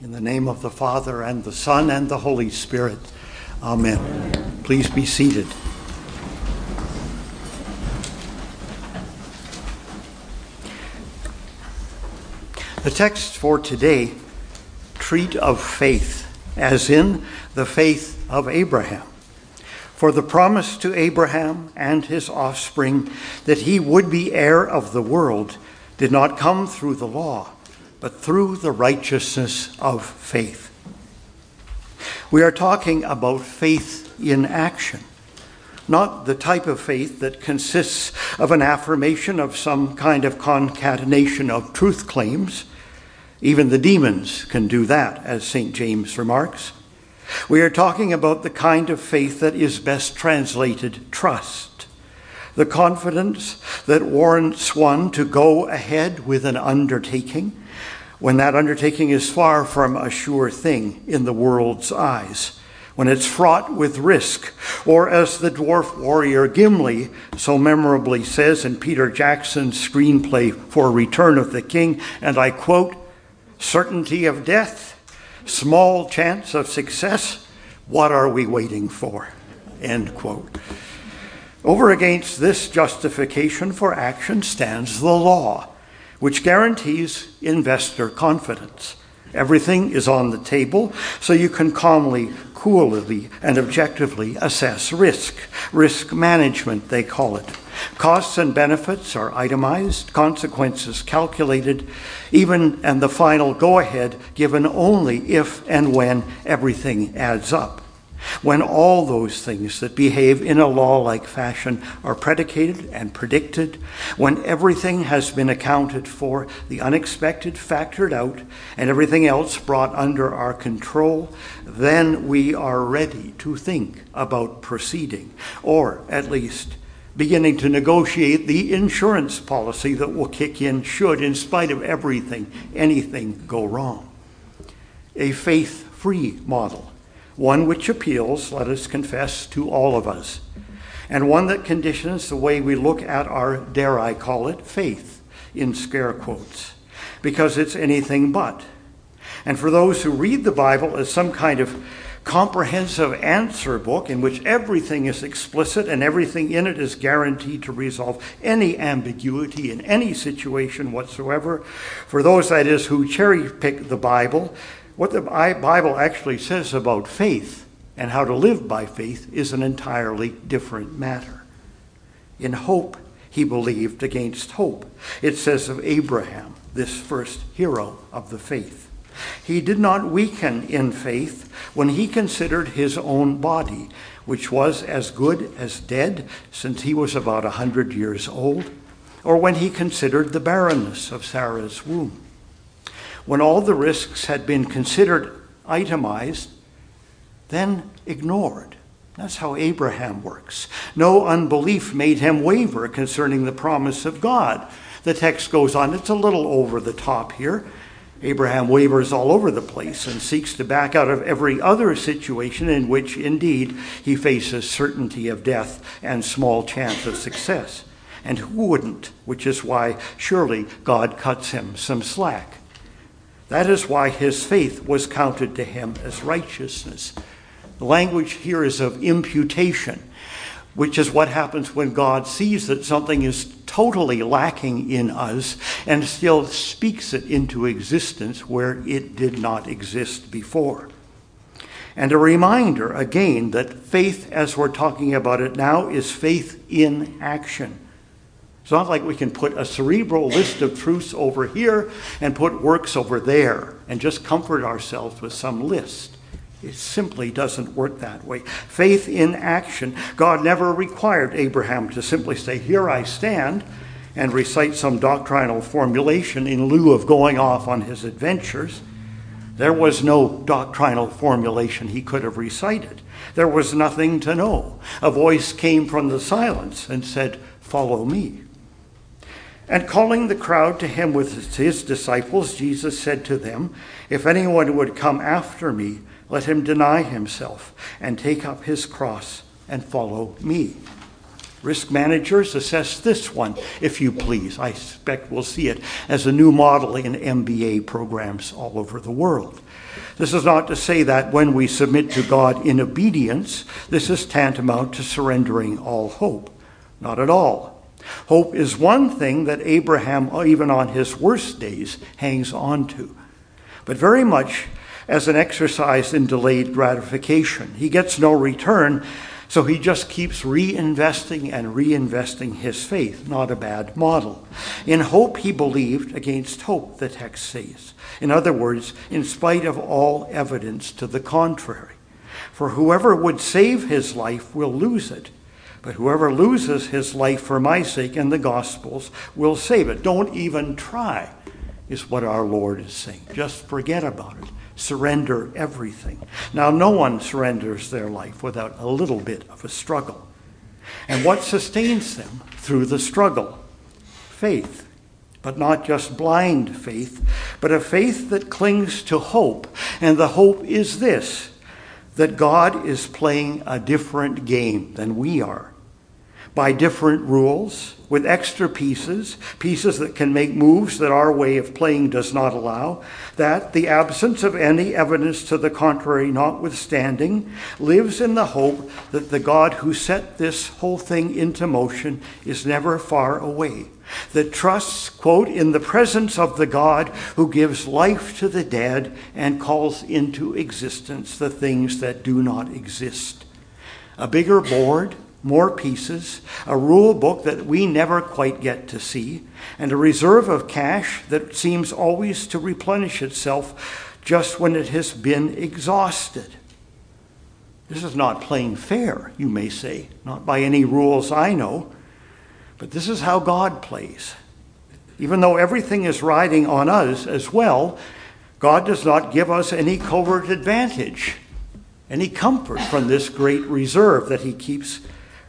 In the name of the Father, and the Son, and the Holy Spirit. Amen. Amen. Please be seated. The texts for today treat of faith, as in the faith of Abraham. For the promise to Abraham and his offspring that he would be heir of the world did not come through the law, but through the righteousness of faith. We are talking about faith in action, not the type of faith that consists of an affirmation of some kind of concatenation of truth claims even the demons can do that, as St. James remarks. We are talking about the kind of faith that is best translated trust, the confidence that warrants one to go ahead with an undertaking when that undertaking is far from a sure thing in the world's eyes, when it's fraught with risk, or as the dwarf warrior Gimli so memorably says in Peter Jackson's screenplay for Return of the King, and I quote, certainty of death, small chance of success. What are we waiting for? End quote. Over against this justification for action stands the law, which guarantees investor confidence. Everything is on the table, so you can calmly, coolly, and objectively assess risk. Risk management, they call it. Costs and benefits are itemized, consequences calculated, even and the final go ahead given only if and when everything adds up. When all those things that behave in a law like fashion are predicated and predicted, when everything has been accounted for, the unexpected factored out, and everything else brought under our control, then we are ready to think about proceeding, or at least beginning to negotiate the insurance policy that will kick in should, in spite of everything, anything go wrong. A faith free model, one which appeals, let us confess, to all of us, and one that conditions the way we look at our, dare I call it, faith, in scare quotes, because it's anything but. And for those who read the Bible as some kind of comprehensive answer book in which everything is explicit and everything in it is guaranteed to resolve any ambiguity in any situation whatsoever. For those, that is, who cherry pick the Bible, what the Bible actually says about faith and how to live by faith is an entirely different matter. In hope, he believed against hope. It says of Abraham, this first hero of the faith. He did not weaken in faith when he considered his own body, which was as good as dead since he was about a hundred years old, or when he considered the barrenness of Sarah's womb. When all the risks had been considered itemized, then ignored. That's how Abraham works. No unbelief made him waver concerning the promise of God. The text goes on, it's a little over the top here. Abraham wavers all over the place and seeks to back out of every other situation in which, indeed, he faces certainty of death and small chance of success. And who wouldn't? Which is why surely God cuts him some slack. That is why his faith was counted to him as righteousness. The language here is of imputation which is what happens when God sees that something is totally lacking in us and still speaks it into existence where it did not exist before. And a reminder again that faith, as we're talking about it now, is faith in action. It's not like we can put a cerebral list of truths over here and put works over there and just comfort ourselves with some list. It simply doesn't work that way. Faith in action. God never required Abraham to simply say, Here I stand, and recite some doctrinal formulation in lieu of going off on his adventures. There was no doctrinal formulation he could have recited. There was nothing to know. A voice came from the silence and said, Follow me. And calling the crowd to him with his disciples, Jesus said to them, If anyone would come after me, let him deny himself and take up his cross and follow me. Risk managers assess this one, if you please. I suspect we'll see it as a new model in MBA programs all over the world. This is not to say that when we submit to God in obedience, this is tantamount to surrendering all hope. Not at all. Hope is one thing that Abraham, uh, even on his worst days, hangs on to, but very much as an exercise in delayed gratification. He gets no return, so he just keeps reinvesting and reinvesting his faith. Not a bad model. In hope, he believed against hope, the text says. In other words, in spite of all evidence to the contrary. For whoever would save his life will lose it. But whoever loses his life for my sake and the gospel's will save it. Don't even try, is what our Lord is saying. Just forget about it surrender everything. Now, no one surrenders their life without a little bit of a struggle. And what sustains them through the struggle? Faith. But not just blind faith, but a faith that clings to hope. And the hope is this that God is playing a different game than we are by different rules, with extra pieces, pieces that can make moves that our way of playing does not allow, that, the absence of any evidence to the contrary notwithstanding, lives in the hope that the God who set this whole thing into motion is never far away, that trusts, quote, in the presence of the God who gives life to the dead and calls into existence the things that do not exist. A bigger board, more pieces, a rule book that we never quite get to see, and a reserve of cash that seems always to replenish itself just when it has been exhausted. This is not playing fair, you may say, not by any rules I know, but this is how God plays. Even though everything is riding on us as well, God does not give us any covert advantage, any comfort from this great reserve that He keeps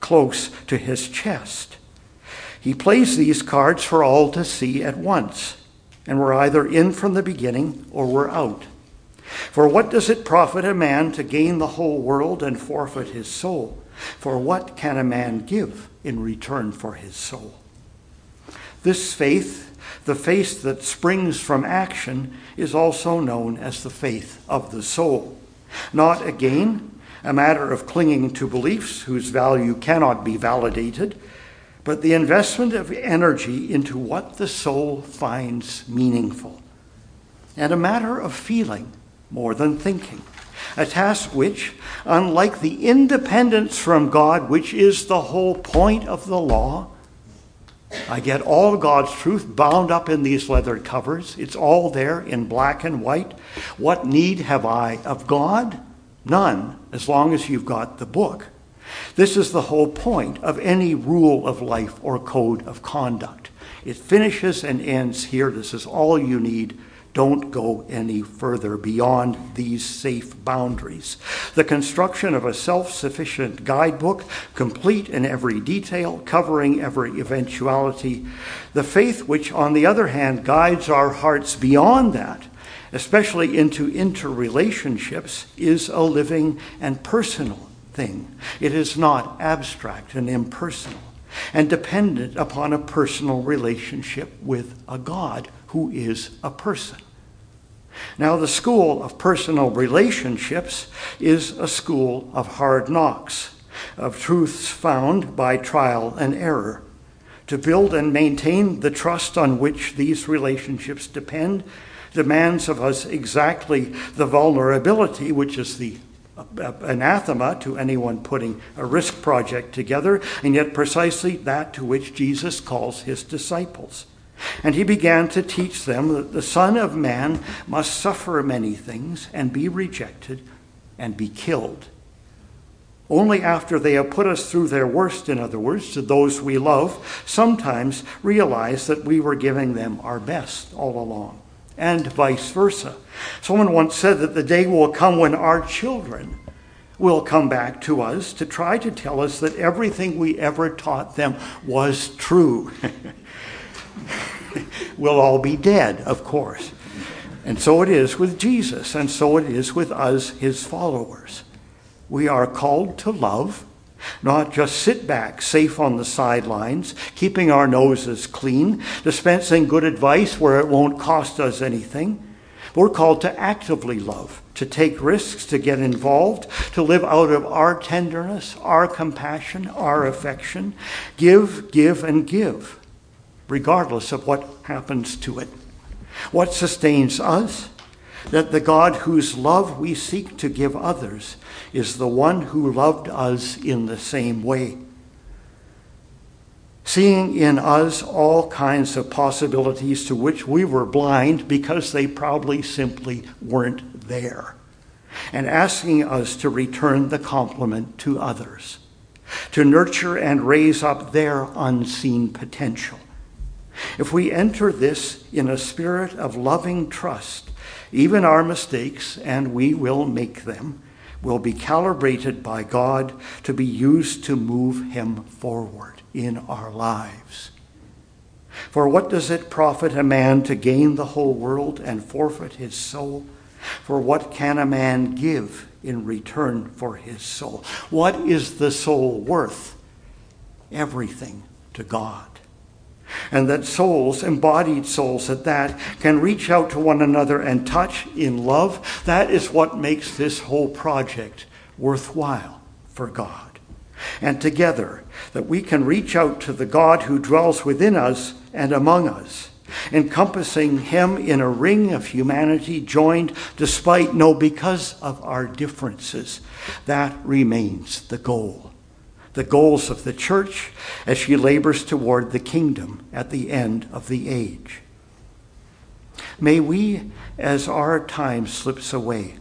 close to his chest. He plays these cards for all to see at once, and we're either in from the beginning or we're out. For what does it profit a man to gain the whole world and forfeit his soul? For what can a man give in return for his soul? This faith, the faith that springs from action, is also known as the faith of the soul. Not again a matter of clinging to beliefs whose value cannot be validated, but the investment of energy into what the soul finds meaningful, and a matter of feeling more than thinking. A task which, unlike the independence from God, which is the whole point of the law, I get all God's truth bound up in these leather covers. It's all there in black and white. What need have I of God? None, as long as you've got the book. This is the whole point of any rule of life or code of conduct. It finishes and ends here. This is all you need. Don't go any further beyond these safe boundaries. The construction of a self sufficient guidebook, complete in every detail, covering every eventuality. The faith which, on the other hand, guides our hearts beyond that especially into interrelationships, is a living and personal thing. It is not abstract and impersonal and dependent upon a personal relationship with a God who is a person. Now, the school of personal relationships is a school of hard knocks, of truths found by trial and error. To build and maintain the trust on which these relationships depend demands of us exactly the vulnerability, which is the uh, anathema to anyone putting a risk project together, and yet precisely that to which Jesus calls his disciples. And he began to teach them that the Son of Man must suffer many things and be rejected and be killed. Only after they have put us through their worst, in other words, to those we love, sometimes realize that we were giving them our best all along and vice versa. Someone once said that the day will come when our children will come back to us to try to tell us that everything we ever taught them was true. we'll all be dead, of course. And so it is with Jesus, and so it is with us, his followers. We are called to love, not just sit back, safe on the sidelines, keeping our noses clean, dispensing good advice where it won't cost us anything. We're called to actively love, to take risks, to get involved, to live out of our tenderness, our compassion, our affection. Give, give, and give, regardless of what happens to it. What sustains us? That the God whose love we seek to give others is the one who loved us in the same way. Seeing in us all kinds of possibilities to which we were blind because they probably simply weren't there, and asking us to return the compliment to others, to nurture and raise up their unseen potential. If we enter this in a spirit of loving trust, even our mistakes, and we will make them, will be calibrated by God to be used to move Him forward in our lives. For what does it profit a man to gain the whole world and forfeit his soul? For what can a man give in return for his soul? What is the soul worth? Everything to God and that souls, embodied souls at that, can reach out to one another and touch in love, that is what makes this whole project worthwhile for God. And together, that we can reach out to the God who dwells within us and among us, encompassing him in a ring of humanity joined despite, no, because of our differences. That remains the goal the goals of the church as she labors toward the kingdom at the end of the age. May we, as our time slips away,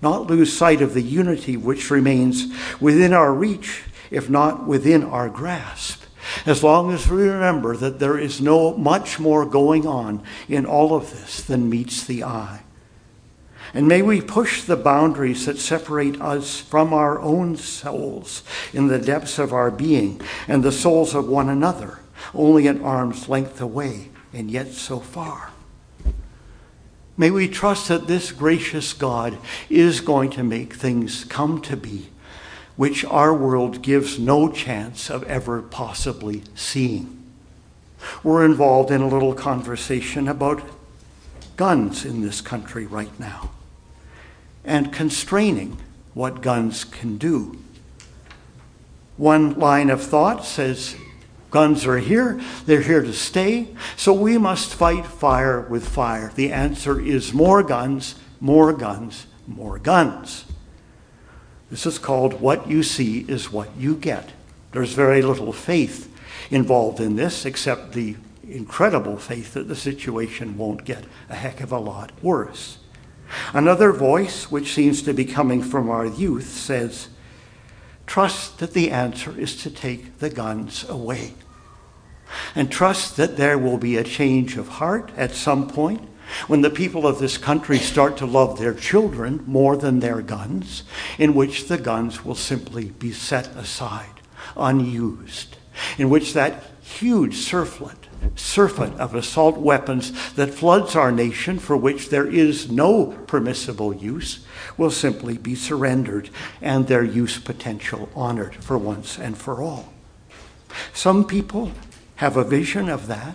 not lose sight of the unity which remains within our reach, if not within our grasp, as long as we remember that there is no much more going on in all of this than meets the eye. And may we push the boundaries that separate us from our own souls in the depths of our being and the souls of one another, only an arm's length away, and yet so far. May we trust that this gracious God is going to make things come to be, which our world gives no chance of ever possibly seeing. We're involved in a little conversation about guns in this country right now and constraining what guns can do. One line of thought says guns are here, they're here to stay, so we must fight fire with fire. The answer is more guns, more guns, more guns. This is called what you see is what you get. There's very little faith involved in this, except the incredible faith that the situation won't get a heck of a lot worse. Another voice, which seems to be coming from our youth, says, Trust that the answer is to take the guns away. And trust that there will be a change of heart at some point when the people of this country start to love their children more than their guns, in which the guns will simply be set aside, unused, in which that huge surfeit surfeit of assault weapons that floods our nation, for which there is no permissible use, will simply be surrendered and their use potential honored for once and for all. Some people have a vision of that.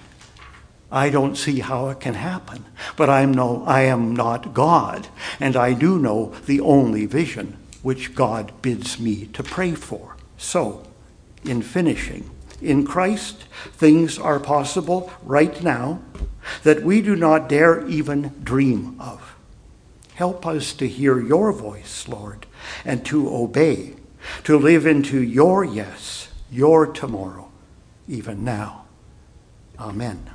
I don't see how it can happen, but I'm no, I am not God, and I do know the only vision which God bids me to pray for. So, in finishing, in Christ, things are possible right now that we do not dare even dream of. Help us to hear your voice, Lord, and to obey, to live into your yes, your tomorrow, even now. Amen.